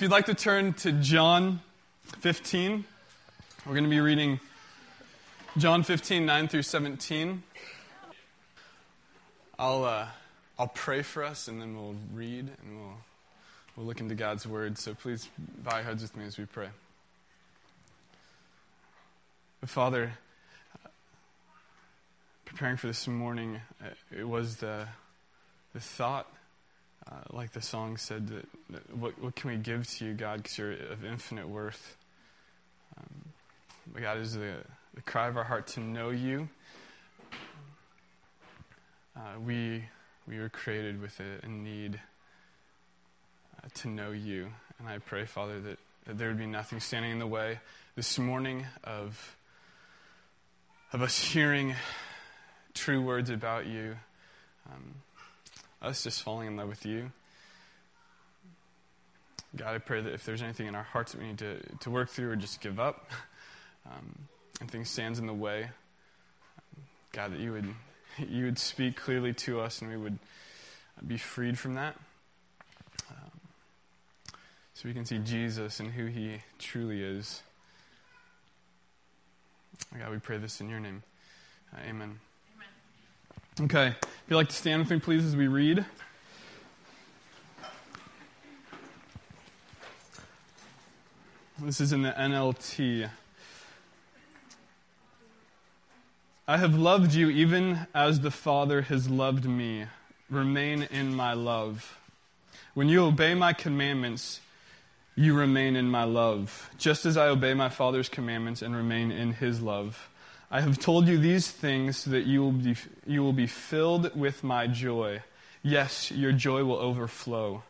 If you'd like to turn to John 15, we're going to be reading John 15, 9 through 17. I'll, uh, I'll pray for us and then we'll read and we'll, we'll look into God's word. So please bow heads with me as we pray. But Father, preparing for this morning, it was the, the thought uh, like the song said, that, that what, what, can we give to you, God, because you're of infinite worth? Um, but God is the, the cry of our heart to know you. Uh, we, we were created with a, a need uh, to know you. And I pray, Father, that, that there would be nothing standing in the way this morning of, of us hearing true words about you. Um, us just falling in love with you. God, I pray that if there's anything in our hearts that we need to, to work through or just give up, um, and things stands in the way, God, that you would you would speak clearly to us and we would be freed from that. Um, so we can see Jesus and who he truly is. God, we pray this in your name. Uh, amen. Okay. If you'd like to stand with me, please, as we read. This is in the NLT. I have loved you even as the Father has loved me. Remain in my love. When you obey my commandments, you remain in my love, just as I obey my Father's commandments and remain in his love. I have told you these things so that you will be, you will be filled with my joy. Yes, your joy will overflow.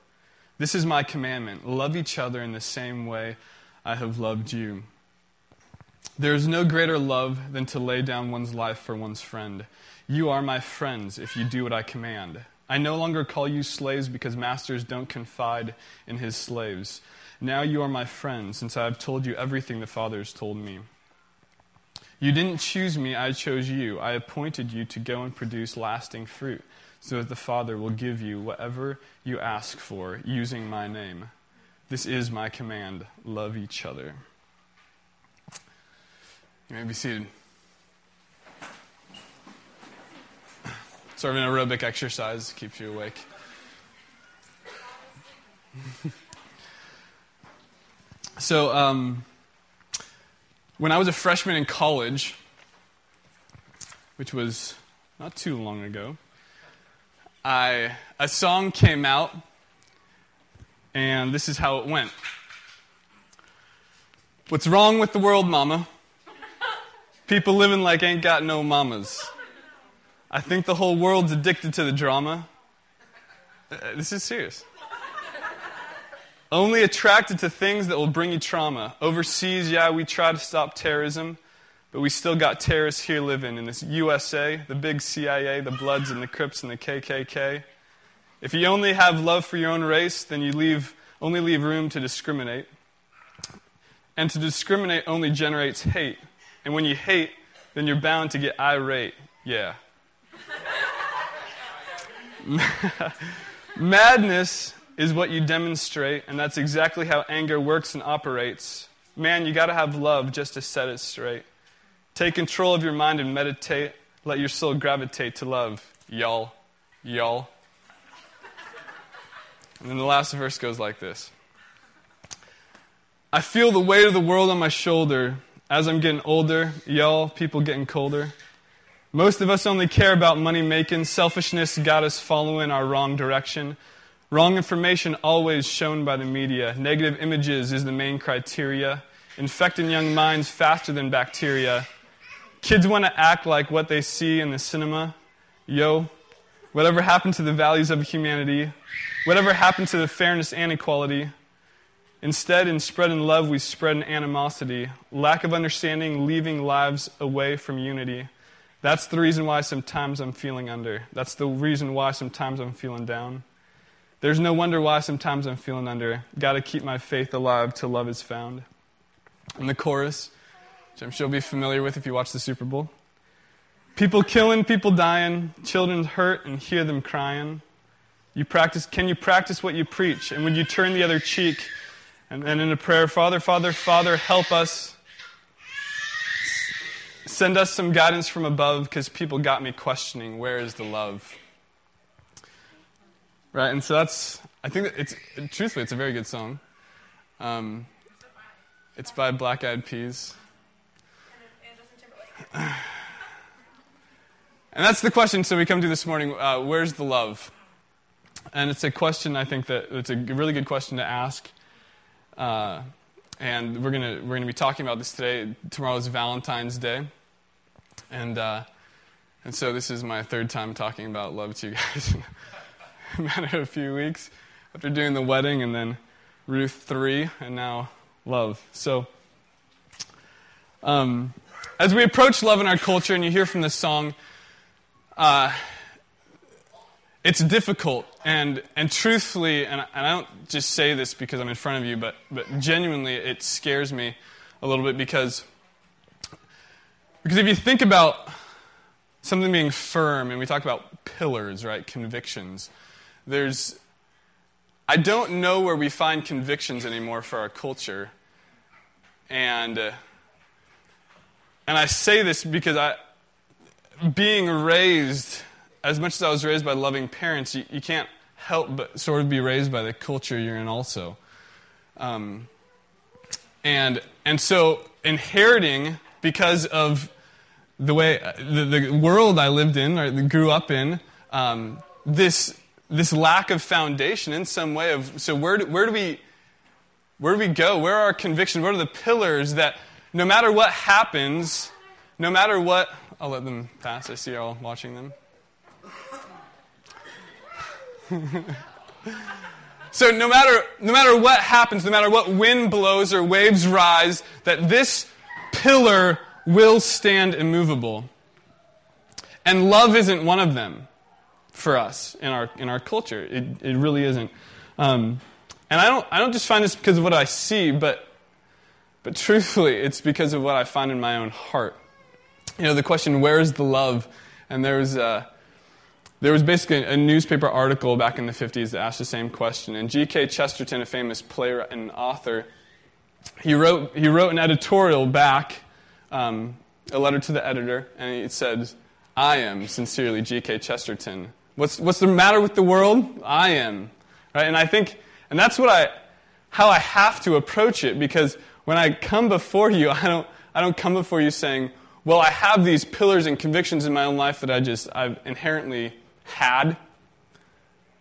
This is my commandment love each other in the same way I have loved you. There is no greater love than to lay down one's life for one's friend. You are my friends if you do what I command. I no longer call you slaves because masters don't confide in his slaves. Now you are my friends, since I have told you everything the Father has told me. You didn't choose me, I chose you. I appointed you to go and produce lasting fruit, so that the Father will give you whatever you ask for using my name. This is my command love each other. You may be seated. Sort of an aerobic exercise keeps you awake. so, um, when I was a freshman in college, which was not too long ago, I, a song came out, and this is how it went. What's wrong with the world, mama? People living like ain't got no mamas. I think the whole world's addicted to the drama. Uh, this is serious. Only attracted to things that will bring you trauma. Overseas, yeah, we try to stop terrorism, but we still got terrorists here living in this USA, the big CIA, the Bloods and the Crips and the KKK. If you only have love for your own race, then you leave, only leave room to discriminate. And to discriminate only generates hate. And when you hate, then you're bound to get irate. Yeah. Madness is what you demonstrate, and that's exactly how anger works and operates. Man, you got to have love just to set it straight. Take control of your mind and meditate. Let your soul gravitate to love. Y'all. Y'all. And then the last verse goes like this I feel the weight of the world on my shoulder. As I'm getting older, y'all, people getting colder. Most of us only care about money making. Selfishness got us following our wrong direction. Wrong information always shown by the media. Negative images is the main criteria. Infecting young minds faster than bacteria. Kids want to act like what they see in the cinema. Yo, whatever happened to the values of humanity? Whatever happened to the fairness and equality? Instead, in spreading love, we spread an animosity. Lack of understanding, leaving lives away from unity. That's the reason why sometimes I'm feeling under. That's the reason why sometimes I'm feeling down. There's no wonder why sometimes I'm feeling under. Got to keep my faith alive till love is found. And the chorus, which I'm sure you'll be familiar with if you watch the Super Bowl. People killing, people dying, children hurt and hear them crying. You practice, can you practice what you preach? And would you turn the other cheek And then in a prayer, Father, Father, Father, help us. Send us some guidance from above because people got me questioning where is the love? Right? And so that's, I think it's, truthfully, it's a very good song. Um, it's by Black Eyed Peas. And that's the question. So we come to this morning uh, where's the love? And it's a question I think that it's a really good question to ask. Uh, and we're gonna we're gonna be talking about this today. Tomorrow is Valentine's Day, and uh, and so this is my third time talking about love to you guys matter of a few weeks after doing the wedding and then Ruth three and now love. So um, as we approach love in our culture, and you hear from this song. Uh, it's difficult and and truthfully and, and i don't just say this because i'm in front of you but but genuinely it scares me a little bit because because if you think about something being firm and we talk about pillars right convictions there's i don't know where we find convictions anymore for our culture and uh, and i say this because i being raised as much as I was raised by loving parents, you, you can't help but sort of be raised by the culture you're in also. Um, and, and so inheriting because of the way the, the world I lived in or grew up in, um, this this lack of foundation in some way of so where do, where do we where do we go? Where are our convictions? What are the pillars that no matter what happens, no matter what I'll let them pass. I see you all watching them. so no matter, no matter what happens, no matter what wind blows or waves rise, that this pillar will stand immovable. And love isn't one of them for us in our, in our culture. It, it really isn't. Um, and I don't, I don't just find this because of what I see, but, but truthfully, it's because of what I find in my own heart. You know, the question, where is the love? And there was, uh, there was basically a newspaper article back in the 50s that asked the same question. And G.K. Chesterton, a famous playwright and author, he wrote, he wrote an editorial back, um, a letter to the editor, and it said, I am sincerely G.K. Chesterton. What's, what's the matter with the world? I am. Right? And I think, and that's what I, how I have to approach it, because when I come before you, I don't, I don't come before you saying, well, I have these pillars and convictions in my own life that I just, I've inherently had,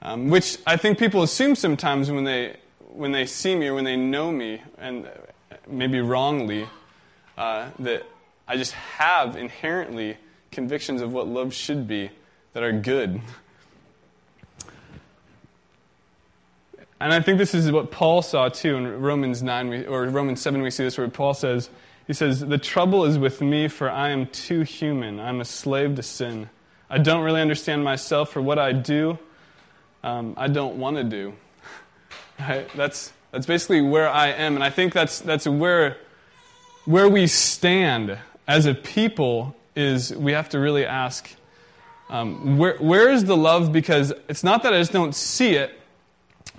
um, which I think people assume sometimes when they, when they see me or when they know me, and maybe wrongly, uh, that I just have inherently convictions of what love should be that are good. And I think this is what Paul saw too in Romans 9 or Romans 7 we see this where Paul says he says the trouble is with me for I am too human I'm a slave to sin I don't really understand myself for what I do. Um, I don't want to do. right? That's that's basically where I am, and I think that's that's where where we stand as a people is we have to really ask um, where where is the love? Because it's not that I just don't see it,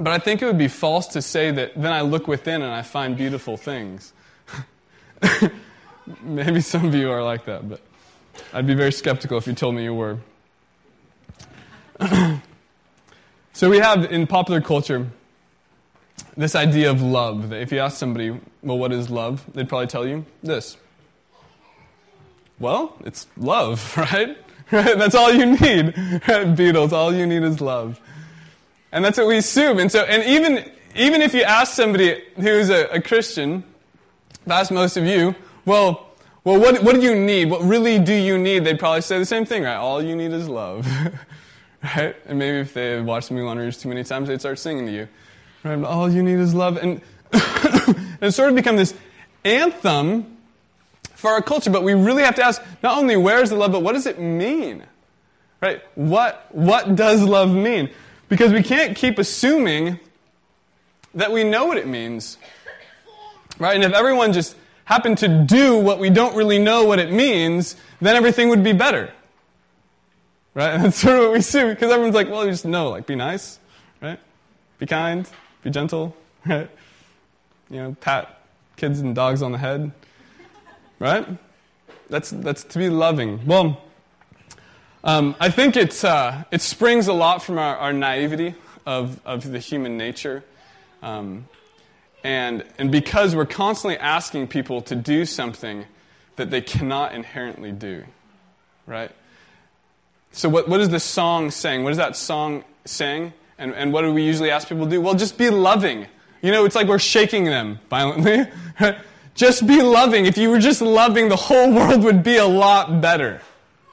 but I think it would be false to say that then I look within and I find beautiful things. Maybe some of you are like that, but. I'd be very skeptical if you told me you were. so we have in popular culture this idea of love. That if you ask somebody, well, what is love? They'd probably tell you this. Well, it's love, right? that's all you need. Beatles, all you need is love. And that's what we assume. And so, and even, even if you ask somebody who's a, a Christian, that's most of you, well, well, what, what do you need? What really do you need? They'd probably say the same thing, right? All you need is love. right? And maybe if they watched Moulin Rouge too many times, they'd start singing to you. Right? All you need is love. And, and it's sort of become this anthem for our culture, but we really have to ask not only where is the love, but what does it mean? Right? What, what does love mean? Because we can't keep assuming that we know what it means. Right? And if everyone just happened to do what we don't really know what it means, then everything would be better. Right? And that's sort of what we see, because everyone's like, well, you just know, like, be nice, right? Be kind, be gentle, right? you know, pat kids and dogs on the head, right? That's, that's to be loving. Well, um, I think it's, uh, it springs a lot from our, our naivety of, of the human nature. Um, and, and because we're constantly asking people to do something that they cannot inherently do, right? So, what, what is the song saying? What is that song saying? And, and what do we usually ask people to do? Well, just be loving. You know, it's like we're shaking them violently. just be loving. If you were just loving, the whole world would be a lot better,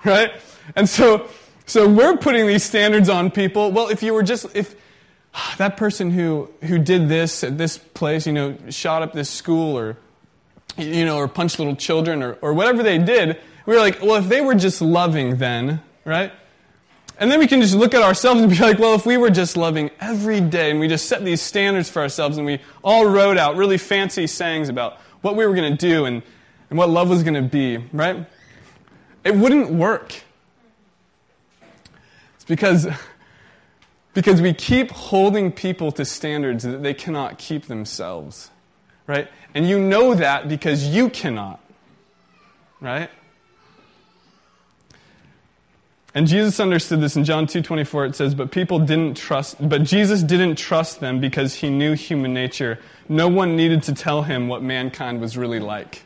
right? And so, so we're putting these standards on people. Well, if you were just, if that person who, who did this at this place, you know, shot up this school or, you know, or punched little children or, or whatever they did, we were like, well, if they were just loving then, right? And then we can just look at ourselves and be like, well, if we were just loving every day and we just set these standards for ourselves and we all wrote out really fancy sayings about what we were going to do and, and what love was going to be, right? It wouldn't work. Because, because we keep holding people to standards that they cannot keep themselves, right? And you know that because you cannot, right? And Jesus understood this in John 2:24 it says but people didn't trust but Jesus didn't trust them because he knew human nature. No one needed to tell him what mankind was really like.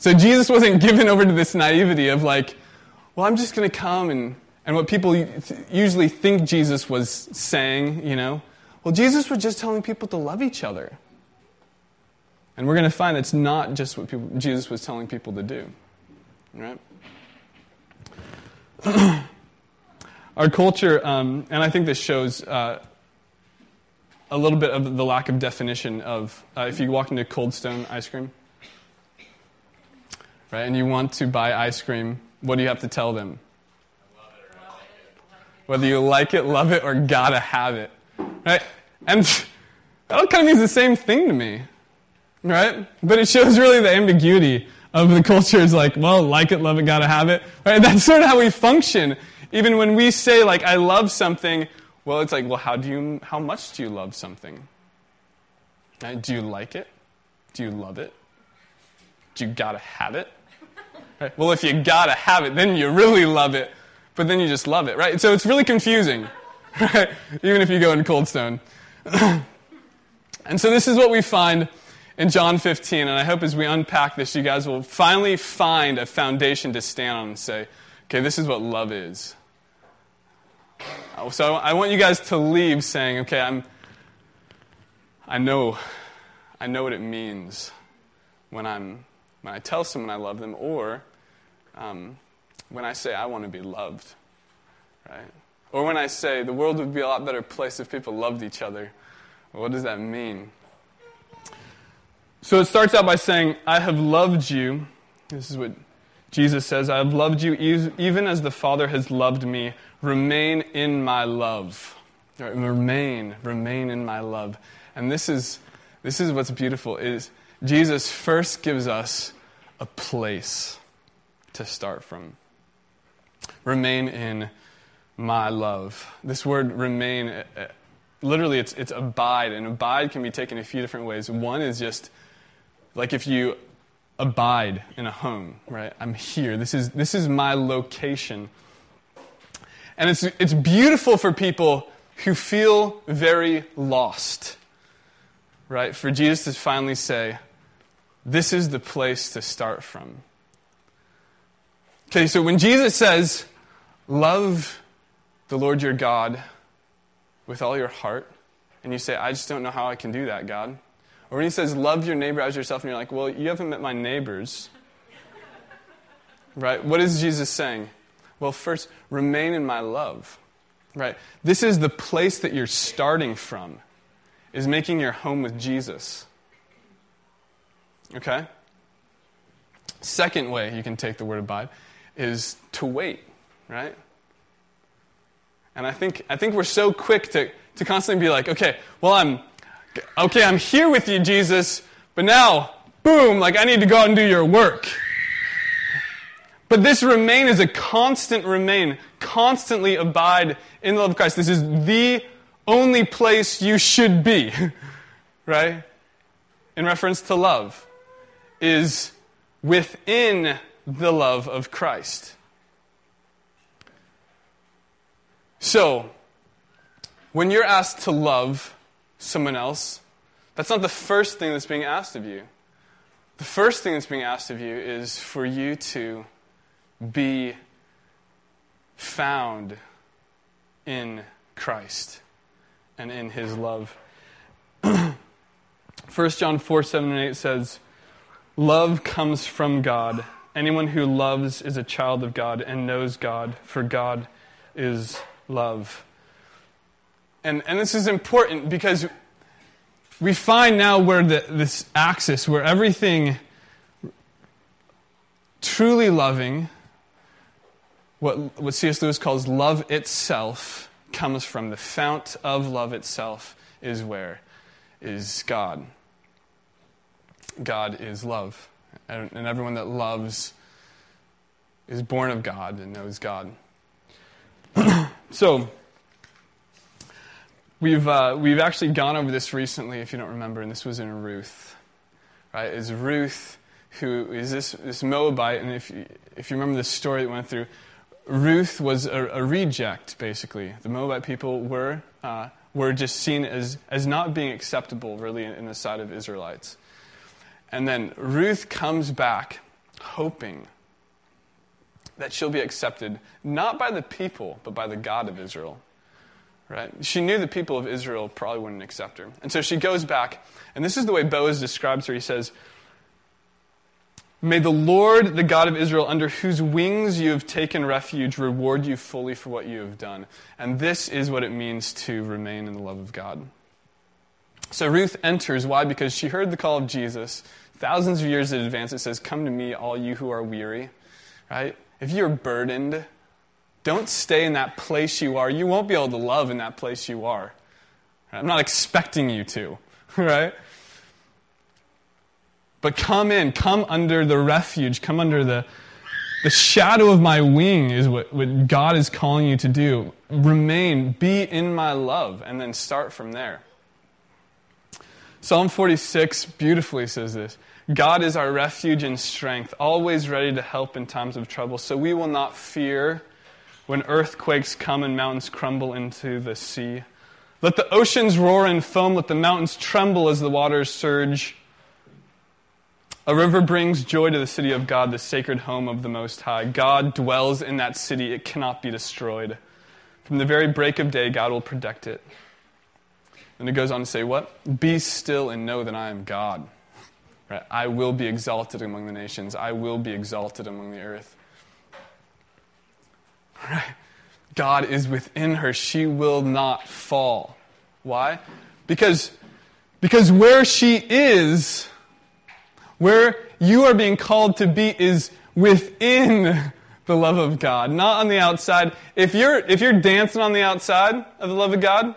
So Jesus wasn't given over to this naivety of like, well, I'm just going to come and and what people usually think Jesus was saying, you know, well, Jesus was just telling people to love each other. And we're going to find it's not just what people, Jesus was telling people to do. Right? our culture, um, and I think this shows uh, a little bit of the lack of definition of uh, if you walk into Cold Stone ice cream, right, and you want to buy ice cream, what do you have to tell them? Whether you like it, love it, or gotta have it, right? And that kind of means the same thing to me, right? But it shows really the ambiguity of the culture is like, well, like it, love it, gotta have it. Right? That's sort of how we function. Even when we say, like, I love something, well, it's like, well, how do you, how much do you love something? Right? Do you like it? Do you love it? Do you gotta have it? Right? Well, if you gotta have it, then you really love it, but then you just love it, right? So it's really confusing, right? Even if you go in Cold Stone. and so this is what we find in John 15, and I hope as we unpack this, you guys will finally find a foundation to stand on and say, okay, this is what love is. So I want you guys to leave saying, okay, I'm, I know, I know what it means when I'm, when I tell someone I love them, or um, when I say I want to be loved, right? Or when I say the world would be a lot better place if people loved each other. What does that mean? So it starts out by saying, I have loved you. This is what Jesus says I have loved you even as the Father has loved me. Remain in my love. Remain, remain in my love. And this is, this is what's beautiful is Jesus first gives us a place to start from. Remain in my love. This word remain, uh, uh, literally, it's, it's abide. And abide can be taken a few different ways. One is just like if you abide in a home, right? I'm here. This is, this is my location. And it's, it's beautiful for people who feel very lost, right? For Jesus to finally say, this is the place to start from. Okay, so when Jesus says, love the Lord your God with all your heart, and you say, I just don't know how I can do that, God. Or when he says, love your neighbor as yourself, and you're like, well, you haven't met my neighbors. Right? What is Jesus saying? Well, first, remain in my love. Right? This is the place that you're starting from, is making your home with Jesus. Okay? Second way you can take the word abide is to wait, right? And I think, I think we're so quick to, to constantly be like, okay, well, I'm, okay, I'm here with you, Jesus, but now, boom, like I need to go out and do your work. But this remain is a constant remain, constantly abide in the love of Christ. This is the only place you should be. right? In reference to love, is within the love of Christ. So, when you're asked to love someone else, that's not the first thing that's being asked of you. The first thing that's being asked of you is for you to be found in Christ and in his love. 1 John 4 7 and 8 says, Love comes from God. Anyone who loves is a child of God and knows God, for God is love. And, and this is important because we find now where the, this axis, where everything truly loving, what, what C.S. Lewis calls love itself, comes from the fount of love itself, is where? Is God. God is love. And, everyone that loves is born of God and knows God. so, we've, uh, we've actually gone over this recently, if you don't remember, and this was in Ruth. Right? Is Ruth, who is this, this Moabite, and if you, if you remember the story that went through, Ruth was a, a reject, basically. The Moabite people were, uh, were just seen as, as not being acceptable, really, in, in the sight of Israelites. And then Ruth comes back hoping that she'll be accepted not by the people, but by the God of Israel. Right? She knew the people of Israel probably wouldn't accept her. And so she goes back, and this is the way Boaz describes her. He says, May the Lord, the God of Israel, under whose wings you have taken refuge, reward you fully for what you have done. And this is what it means to remain in the love of God. So Ruth enters. Why? Because she heard the call of Jesus. Thousands of years in advance, it says, Come to me, all you who are weary. Right? If you're burdened, don't stay in that place you are. You won't be able to love in that place you are. I'm not expecting you to, right? But come in, come under the refuge, come under the, the shadow of my wing, is what, what God is calling you to do. Remain, be in my love, and then start from there. Psalm 46 beautifully says this God is our refuge and strength, always ready to help in times of trouble. So we will not fear when earthquakes come and mountains crumble into the sea. Let the oceans roar and foam, let the mountains tremble as the waters surge. A river brings joy to the city of God, the sacred home of the Most High. God dwells in that city, it cannot be destroyed. From the very break of day, God will protect it. And it goes on to say, What? Be still and know that I am God. Right? I will be exalted among the nations, I will be exalted among the earth. Right? God is within her. She will not fall. Why? Because, because where she is, where you are being called to be, is within the love of God, not on the outside. If you're, if you're dancing on the outside of the love of God,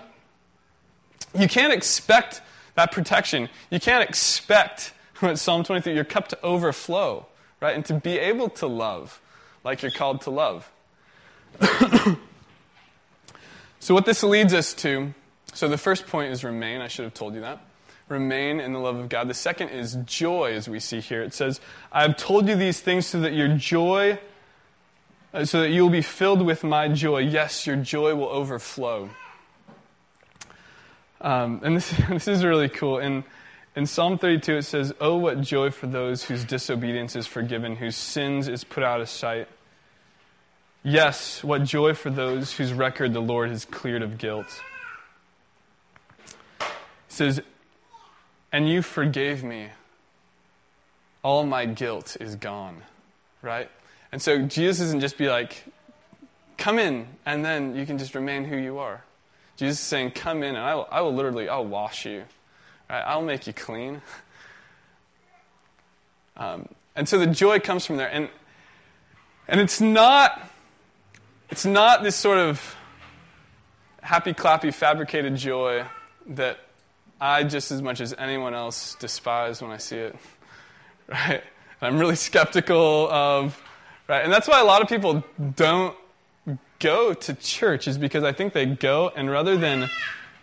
you can't expect that protection. You can't expect Psalm 23, your cup to overflow, right? And to be able to love like you're called to love. so, what this leads us to so, the first point is remain. I should have told you that. Remain in the love of God. The second is joy, as we see here. It says, I have told you these things so that your joy, uh, so that you will be filled with my joy. Yes, your joy will overflow. Um, and this, this is really cool. In, in Psalm 32, it says, Oh, what joy for those whose disobedience is forgiven, whose sins is put out of sight. Yes, what joy for those whose record the Lord has cleared of guilt. It says, And you forgave me. All my guilt is gone. Right? And so Jesus isn't just be like, Come in, and then you can just remain who you are. Jesus is saying, Come in, and I will, I will literally, I'll wash you. Right? I'll make you clean. Um, and so the joy comes from there. And, and it's not it's not this sort of happy, clappy, fabricated joy that I, just as much as anyone else, despise when I see it. Right? And I'm really skeptical of, right? And that's why a lot of people don't go to church, is because I think they go, and rather than,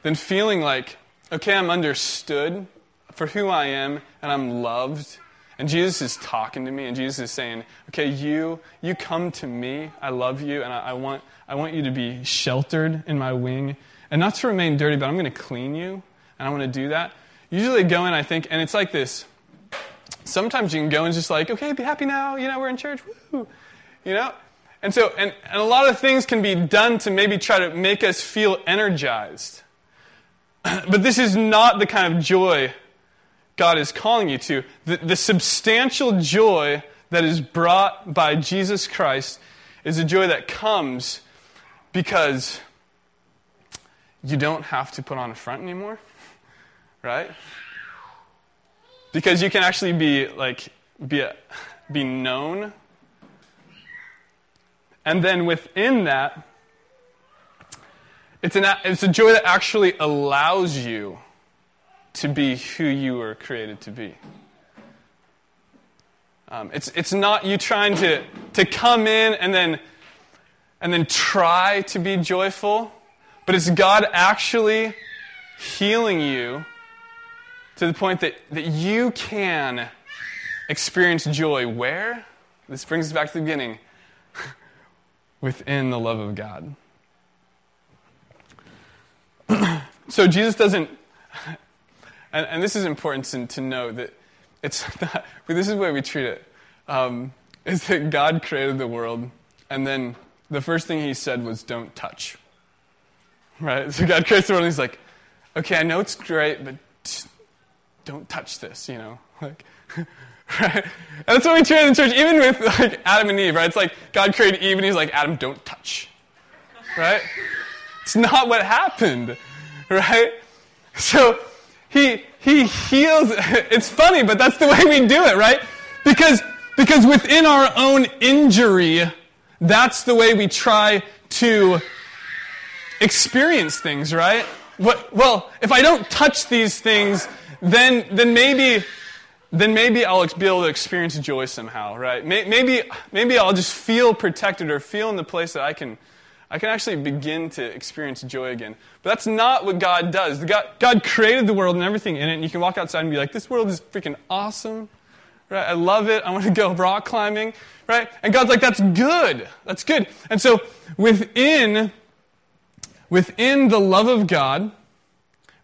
than feeling like okay, I'm understood for who I am and I'm loved. And Jesus is talking to me, and Jesus is saying, okay, you, you come to me. I love you, and I, I want, I want you to be sheltered in my wing. And not to remain dirty, but I'm going to clean you, and I want to do that. Usually I go in, I think, and it's like this. Sometimes you can go and just like, okay, be happy now. You know, we're in church. Woo. You know? And so, and, and a lot of things can be done to maybe try to make us feel energized. But this is not the kind of joy God is calling you to. The, the substantial joy that is brought by Jesus Christ is a joy that comes because you don't have to put on a front anymore, right? Because you can actually be like be a, be known. And then within that, it's, an, it's a joy that actually allows you to be who you were created to be. Um, it's, it's not you trying to, to come in and then, and then try to be joyful, but it's God actually healing you to the point that, that you can experience joy. Where? This brings us back to the beginning within the love of God. so Jesus doesn't, and, and, this is important to, to know that it's not, this is the way we treat it. Um, is that God created the world, and then the first thing he said was, don't touch. Right? So God creates the world, and he's like, okay, I know it's great, but don't touch this, you know? Like, right? And that's what we treat in the church, even with like Adam and Eve, right? It's like God created Eve, and he's like, Adam, don't touch. Right? It's not what happened, right? So he he heals. It's funny, but that's the way we do it, right? Because because within our own injury, that's the way we try to experience things, right? What, well, if I don't touch these things, then then maybe then maybe I'll be able to experience joy somehow, right? Maybe maybe I'll just feel protected or feel in the place that I can I can actually begin to experience joy again. But that's not what God does. God, God created the world and everything in it, and you can walk outside and be like, this world is freaking awesome. Right? I love it. I want to go rock climbing. Right? And God's like, that's good. That's good. And so within, within the love of God,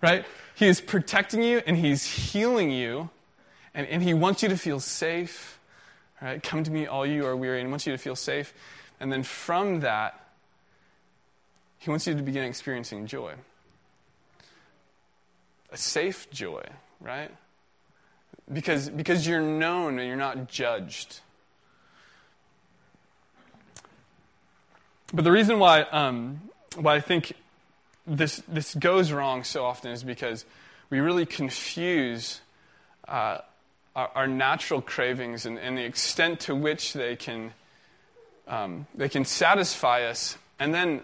right, He is protecting you and He's healing you, and, and He wants you to feel safe. Right? Come to me, all you are weary, and wants you to feel safe. And then from that, he wants you to begin experiencing joy. A safe joy, right? Because, because you're known and you're not judged. But the reason why, um, why I think this, this goes wrong so often is because we really confuse uh, our, our, natural cravings and, and, the extent to which they can, um, they can satisfy us, and then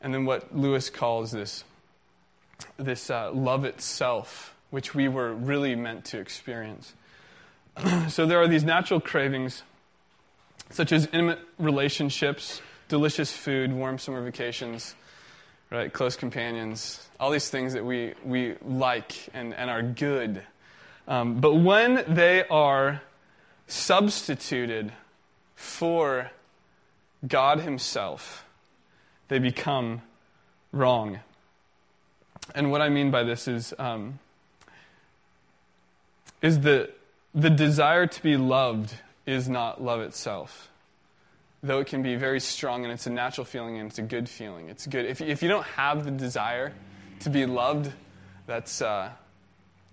and then what Lewis calls this, this uh, love itself, which we were really meant to experience. so there are these natural cravings, such as intimate relationships, delicious food, warm summer vacations, right, close companions, all these things that we, we like and, and are good. Um, but when they are substituted for God Himself, they become wrong. And what I mean by this is, um, is the, the desire to be loved is not love itself. Though it can be very strong and it's a natural feeling and it's a good feeling. It's good. If, if you don't have the desire to be loved, that's, uh,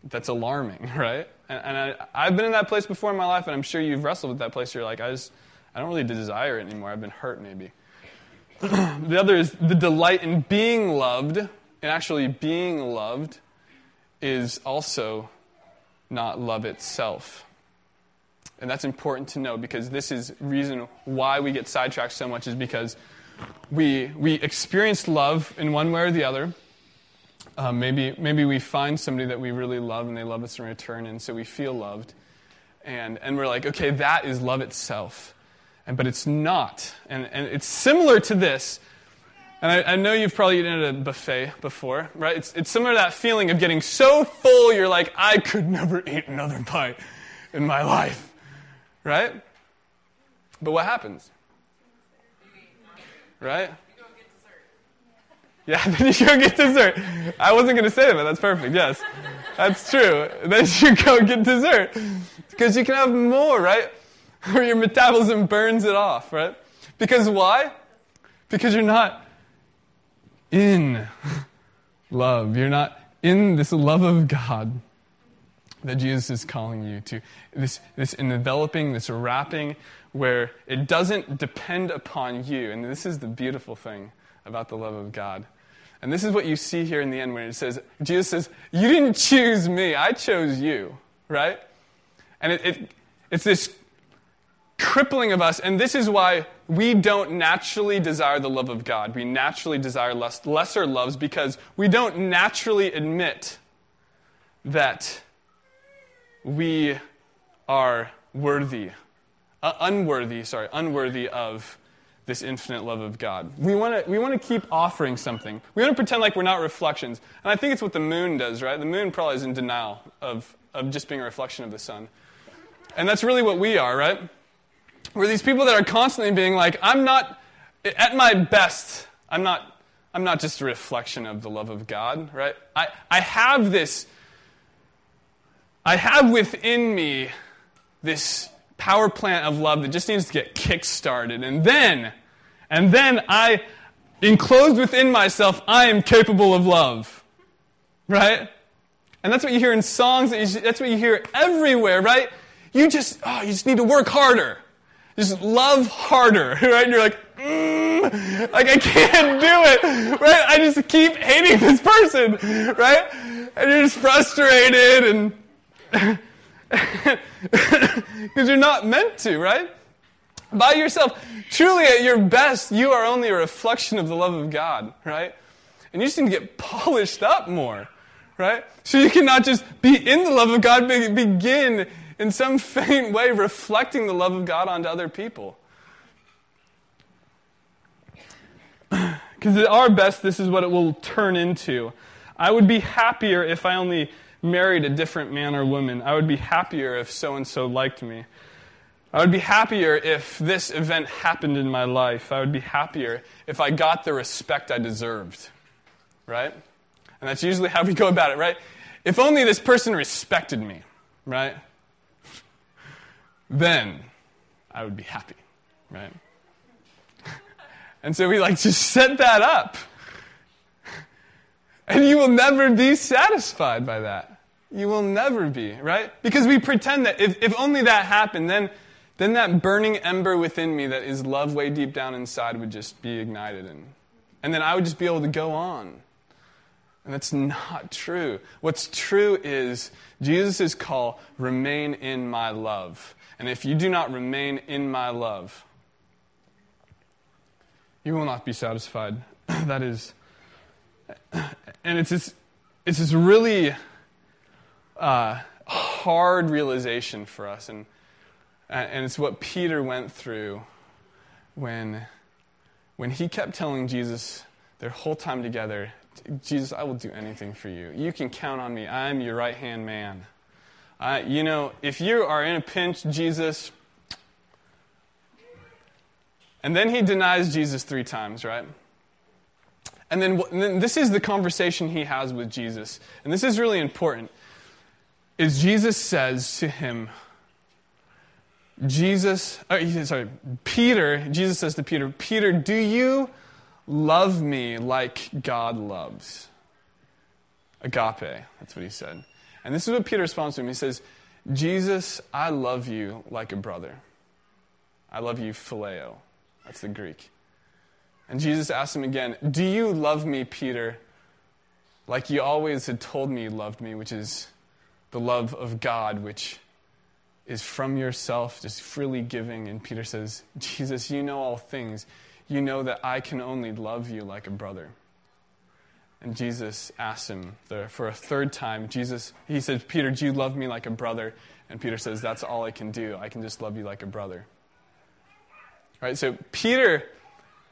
that's alarming, right? And, and I, I've been in that place before in my life, and I'm sure you've wrestled with that place. You're like, I just, I don't really desire it anymore. I've been hurt, maybe. the other is the delight in being loved, and actually being loved is also not love itself. And that's important to know because this is reason why we get sidetracked so much is because we, we experience love in one way or the other. Uh, maybe, maybe we find somebody that we really love and they love us in return, and so we feel loved. And, and we're like, okay, that is love itself. And, but it's not. And, and it's similar to this, And I, I, know you've probably eaten at a buffet before, right? It's, it's similar to that feeling of getting so full, you're like, I could never eat another bite in my life, right? But what happens? Right? Yeah, then you go get dessert. I wasn't going to say that, but that's perfect. Yes, that's true. Then you go get dessert because you can have more, right? Or your metabolism burns it off, right? Because why? Because you're not in love. You're not in this love of God that Jesus is calling you to. This, this enveloping, this wrapping, where it doesn't depend upon you. And this is the beautiful thing about the love of God. And this is what you see here in the end when it says, Jesus says, You didn't choose me, I chose you, right? And it, it, it's this crippling of us, and this is why we don't naturally desire the love of God. We naturally desire less, lesser loves because we don't naturally admit that we are worthy, uh, unworthy, sorry, unworthy of this infinite love of God. We want to we want to keep offering something. We want to pretend like we're not reflections. And I think it's what the moon does, right? The moon probably is in denial of, of just being a reflection of the sun. And that's really what we are, right? We're these people that are constantly being like, I'm not at my best, I'm not I'm not just a reflection of the love of God, right? I, I have this I have within me this power plant of love that just needs to get kick-started. And then, and then I, enclosed within myself, I am capable of love. Right? And that's what you hear in songs, that's what you hear everywhere, right? You just, oh, you just need to work harder. Just love harder, right? And you're like, mm, like I can't do it, right? I just keep hating this person, right? And you're just frustrated and because you're not meant to, right? By yourself, truly at your best, you are only a reflection of the love of God, right? And you just need to get polished up more, right? So you cannot just be in the love of God, but begin in some faint way reflecting the love of God onto other people. Because at our best, this is what it will turn into. I would be happier if I only married a different man or woman. I would be happier if so and so liked me. I would be happier if this event happened in my life. I would be happier if I got the respect I deserved. Right? And that's usually how we go about it, right? If only this person respected me, right? Then I would be happy, right? And so we like to set that up. And you will never be satisfied by that. You will never be, right? Because we pretend that if, if only that happened, then, then that burning ember within me that is love way deep down inside would just be ignited. And, and then I would just be able to go on. And that's not true. What's true is Jesus' call remain in my love. And if you do not remain in my love, you will not be satisfied. that is and it's this, it's this really uh, hard realization for us. And, and it's what Peter went through when, when he kept telling Jesus their whole time together, Jesus, I will do anything for you. You can count on me. I'm your right hand man. Uh, you know, if you are in a pinch, Jesus. And then he denies Jesus three times, right? And then, and then this is the conversation he has with Jesus. And this is really important. Is Jesus says to him, Jesus, uh, sorry, Peter, Jesus says to Peter, Peter, do you love me like God loves? Agape, that's what he said. And this is what Peter responds to him. He says, Jesus, I love you like a brother. I love you phileo. That's the Greek. And Jesus asked him again, Do you love me, Peter, like you always had told me you loved me, which is the love of God, which is from yourself, just freely giving? And Peter says, Jesus, you know all things. You know that I can only love you like a brother. And Jesus asks him for a third time, Jesus, he says, Peter, do you love me like a brother? And Peter says, That's all I can do. I can just love you like a brother. Right? So Peter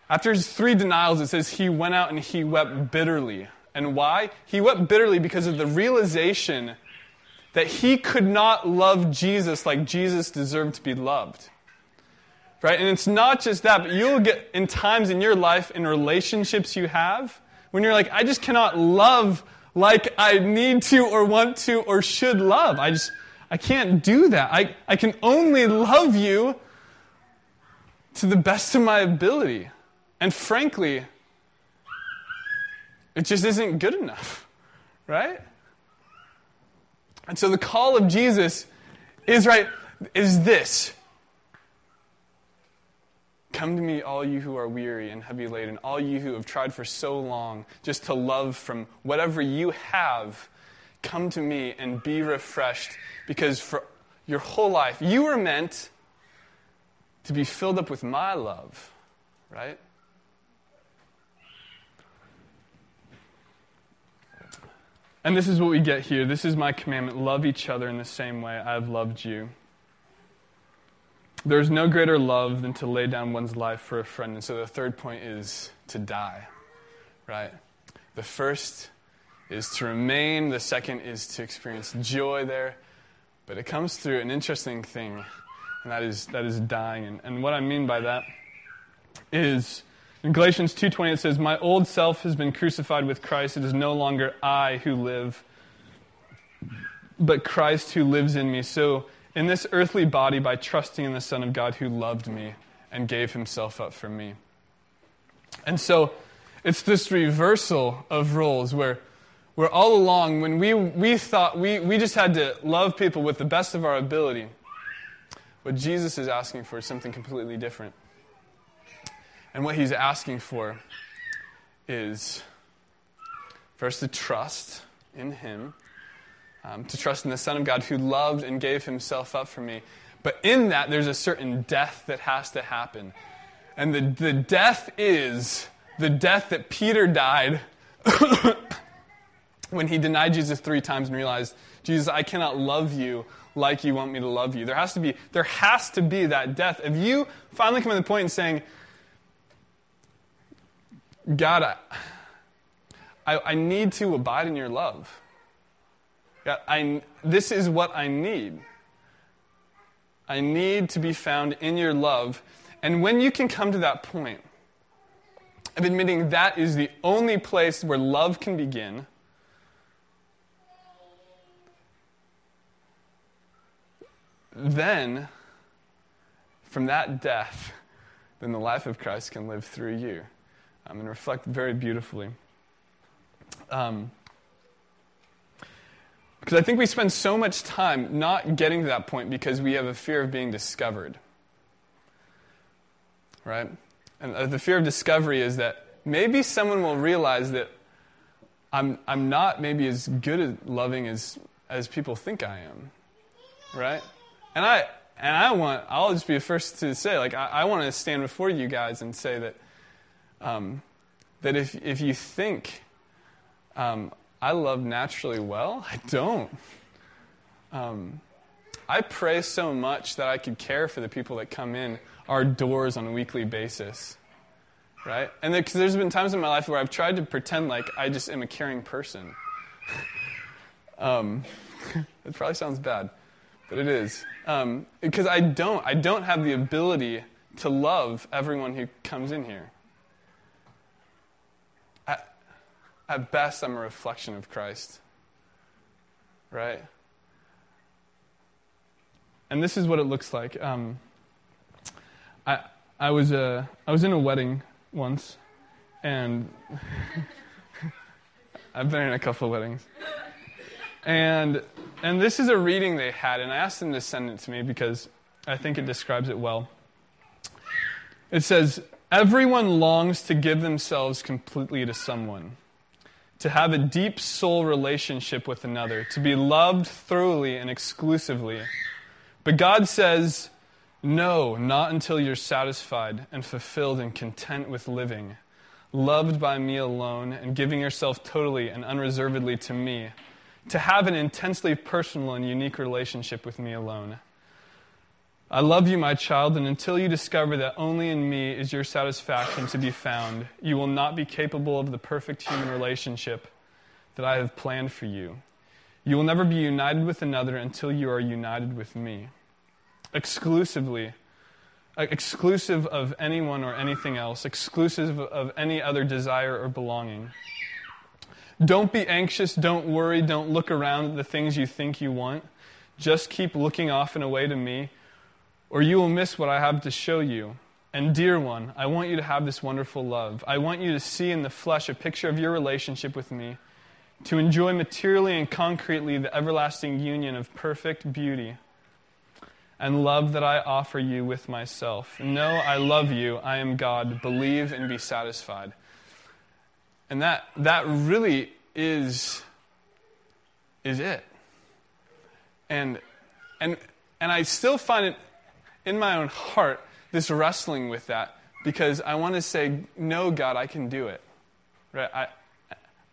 After his three denials, it says he went out and he wept bitterly. And why? He wept bitterly because of the realization that he could not love Jesus like Jesus deserved to be loved. Right? And it's not just that, but you'll get in times in your life, in relationships you have, when you're like, I just cannot love like I need to or want to or should love. I just, I can't do that. I, I can only love you to the best of my ability. And frankly, it just isn't good enough, right? And so the call of Jesus is right is this Come to me, all you who are weary and heavy laden, all you who have tried for so long just to love from whatever you have. Come to me and be refreshed because for your whole life you were meant to be filled up with my love, right? And this is what we get here. This is my commandment love each other in the same way I have loved you. There is no greater love than to lay down one's life for a friend. And so the third point is to die, right? The first is to remain, the second is to experience joy there. But it comes through an interesting thing, and that is, that is dying. And, and what I mean by that is in Galatians 2:20 it says, "My old self has been crucified with Christ. It is no longer I who live, but Christ who lives in me." So, in this earthly body by trusting in the Son of God who loved me and gave himself up for me. And so, it's this reversal of roles where where all along when we, we thought we, we just had to love people with the best of our ability, what Jesus is asking for is something completely different. And what he's asking for is first to trust in him, um, to trust in the Son of God who loved and gave himself up for me. But in that, there's a certain death that has to happen. And the, the death is the death that Peter died when he denied Jesus three times and realized, Jesus, I cannot love you like you want me to love you. There has to be, there has to be that death. If you finally come to the point in saying, God, I, I, I need to abide in your love. God, I, this is what I need. I need to be found in your love. And when you can come to that point of admitting that is the only place where love can begin, then from that death, then the life of Christ can live through you um, and reflect very beautifully. Um, because I think we spend so much time not getting to that point because we have a fear of being discovered. Right? And uh, the fear of discovery is that maybe someone will realize that I'm, I'm not maybe as good at loving as, as people think I am. Right? And I, and I want, I'll just be the first to say, like, I, I want to stand before you guys and say that um, that if, if you think um, I love naturally well, I don't. Um, I pray so much that I could care for the people that come in our doors on a weekly basis. Right? And because there's been times in my life where I've tried to pretend like I just am a caring person. um, it probably sounds bad, but it is. Um, because I don't. I don't have the ability to love everyone who comes in here. At best, I'm a reflection of Christ. Right? And this is what it looks like. Um, I, I, was, uh, I was in a wedding once, and I've been in a couple of weddings. And, and this is a reading they had, and I asked them to send it to me because I think it describes it well. It says, Everyone longs to give themselves completely to someone to have a deep soul relationship with another, to be loved thoroughly and exclusively. But God says, no, not until you're satisfied and fulfilled and content with living, loved by me alone, and giving yourself totally and unreservedly to me, to have an intensely personal and unique relationship with me alone. I love you, my child, and until you discover that only in me is your satisfaction to be found, you will not be capable of the perfect human relationship that I have planned for you. You will never be united with another until you are united with me. Exclusively, uh, exclusive of anyone or anything else, exclusive of any other desire or belonging. Don't be anxious, don't worry, don't look around at the things you think you want. Just keep looking off and away to me or you will miss what I have to show you. And, dear one, I want you to have this wonderful love. I want you to see in the flesh a picture of your relationship with me, to enjoy materially and concretely the everlasting union of perfect beauty and love that I offer you with myself. Know I love you. I am God. Believe and be satisfied. And that, that really is, is it. And, and, and I still find it in my own heart this wrestling with that because I want to say, no, God, I can do it. Right? I,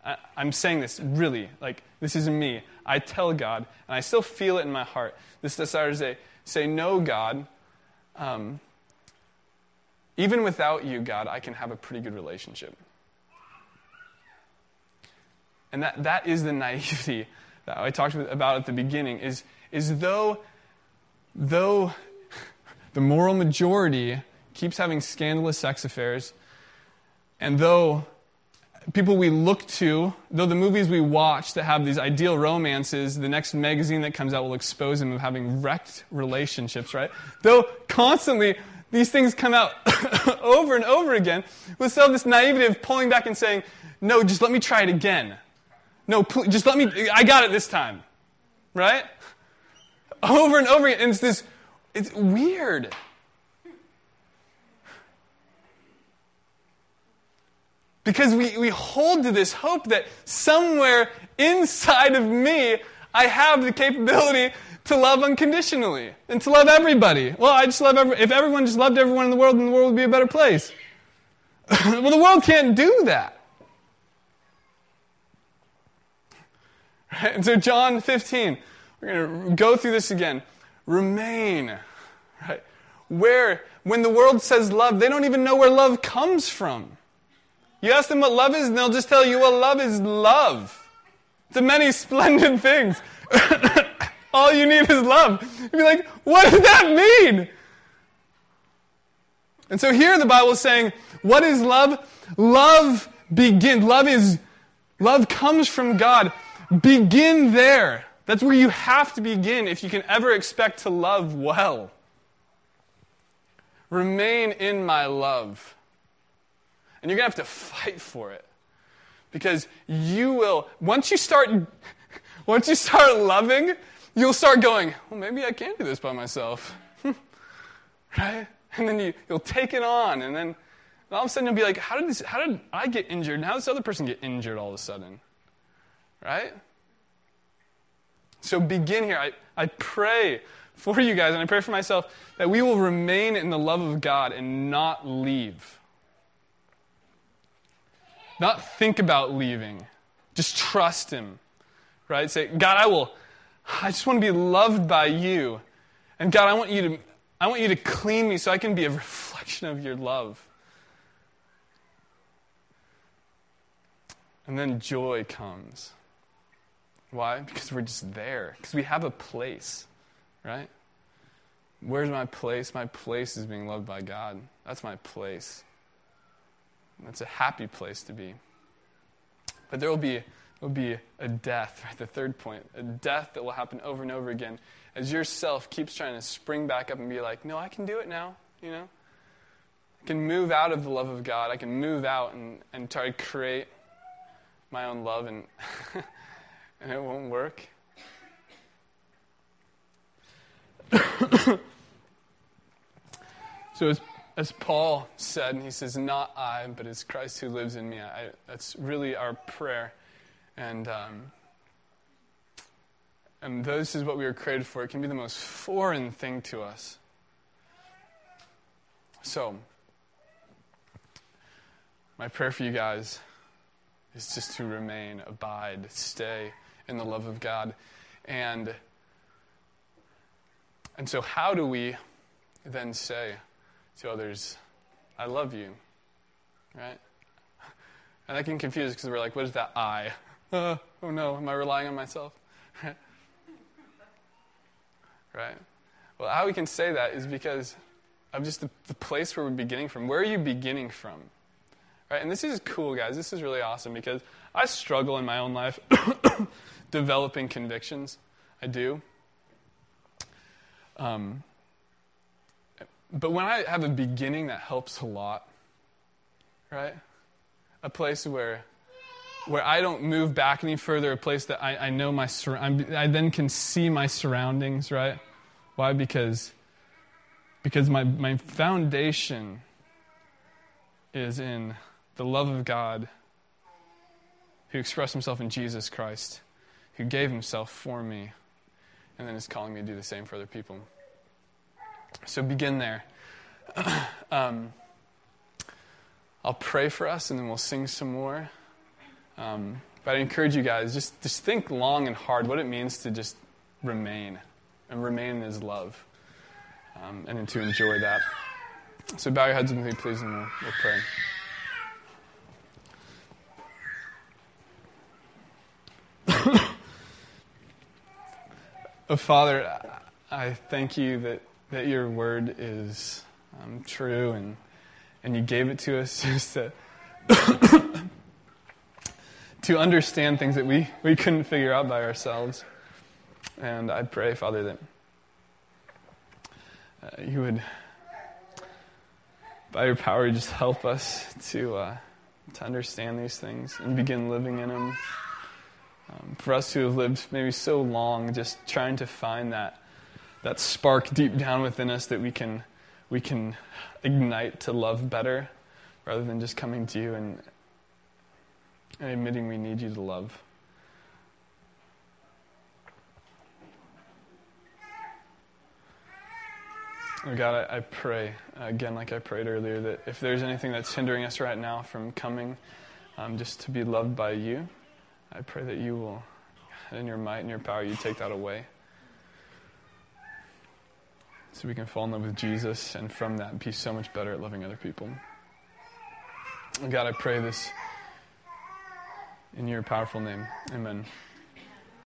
I, I'm saying this really, like, this is me. I tell God, and I still feel it in my heart. This desire to say, say no, God. Um, even without you, God, I can have a pretty good relationship. And that, that is the naivety that I talked about at the beginning, is, is though, though the moral majority keeps having scandalous sex affairs. And though people we look to, though the movies we watch that have these ideal romances, the next magazine that comes out will expose them of having wrecked relationships, right? Though constantly these things come out over and over again, with still this naivety of pulling back and saying, no, just let me try it again. No, just let me, I got it this time. Right? Over and over again. And it's this it's weird. Because we, we hold to this hope that somewhere inside of me, I have the capability to love unconditionally and to love everybody. Well, I just love every, if everyone just loved everyone in the world, then the world would be a better place. well, the world can't do that. Right? And so, John 15, we're going to go through this again remain. Right? Where, when the world says love, they don't even know where love comes from. You ask them what love is, and they'll just tell you, well, love is love. A many splendid things. All you need is love. You'd be like, what does that mean? And so here the Bible is saying, what is love? Love begins. Love is, love comes from God. Begin there. That's where you have to begin if you can ever expect to love well. Remain in my love. And you're going to have to fight for it. Because you will, once you start, once you start loving, you'll start going, well, maybe I can do this by myself. right? And then you, you'll take it on, and then all of a sudden you'll be like, how did, this, how did I get injured? And how did this other person get injured all of a sudden? Right? So begin here. I, I pray for you guys, and I pray for myself that we will remain in the love of God and not leave. Not think about leaving. Just trust Him. Right? Say, God, I will, I just want to be loved by you. And God, I want you to, I want you to clean me so I can be a reflection of your love. And then joy comes. Why? Because we're just there. Because we have a place, right? Where's my place? My place is being loved by God. That's my place. That's a happy place to be. But there will be, there will be a death, right? The third point, a death that will happen over and over again as yourself keeps trying to spring back up and be like, no, I can do it now, you know? I can move out of the love of God. I can move out and, and try to create my own love and and it won't work. so as, as Paul said, and he says, Not I, but it's Christ who lives in me. I, that's really our prayer. And, um, and this is what we were created for. It can be the most foreign thing to us. So, my prayer for you guys is just to remain, abide, stay in the love of God. And, and so, how do we then say to others, I love you. Right? And that can confuse because we're like, what is that I? Uh, oh no, am I relying on myself? right? Well, how we can say that is because of just the, the place where we're beginning from. Where are you beginning from? Right? And this is cool, guys. This is really awesome because I struggle in my own life developing convictions. I do. Um, but when I have a beginning, that helps a lot. Right? A place where where I don't move back any further, a place that I, I know my sur- I then can see my surroundings, right? Why? Because because my, my foundation is in the love of God who expressed himself in Jesus Christ, who gave himself for me, and then is calling me to do the same for other people. So begin there. um, I'll pray for us and then we'll sing some more. Um, but I encourage you guys, just, just think long and hard what it means to just remain and remain in His love um, and to enjoy that. So bow your heads with me, please, and we'll, we'll pray. Oh, Father, I thank you that, that your word is um, true and, and you gave it to us just to, to understand things that we, we couldn't figure out by ourselves. And I pray, Father, that uh, you would, by your power, just help us to, uh, to understand these things and begin living in them. Um, for us who have lived maybe so long, just trying to find that, that spark deep down within us that we can, we can ignite to love better rather than just coming to you and, and admitting we need you to love. Oh God, I, I pray, again, like I prayed earlier, that if there's anything that's hindering us right now from coming um, just to be loved by you, I pray that you will, in your might and your power, you take that away. So we can fall in love with Jesus and from that be so much better at loving other people. God, I pray this in your powerful name. Amen.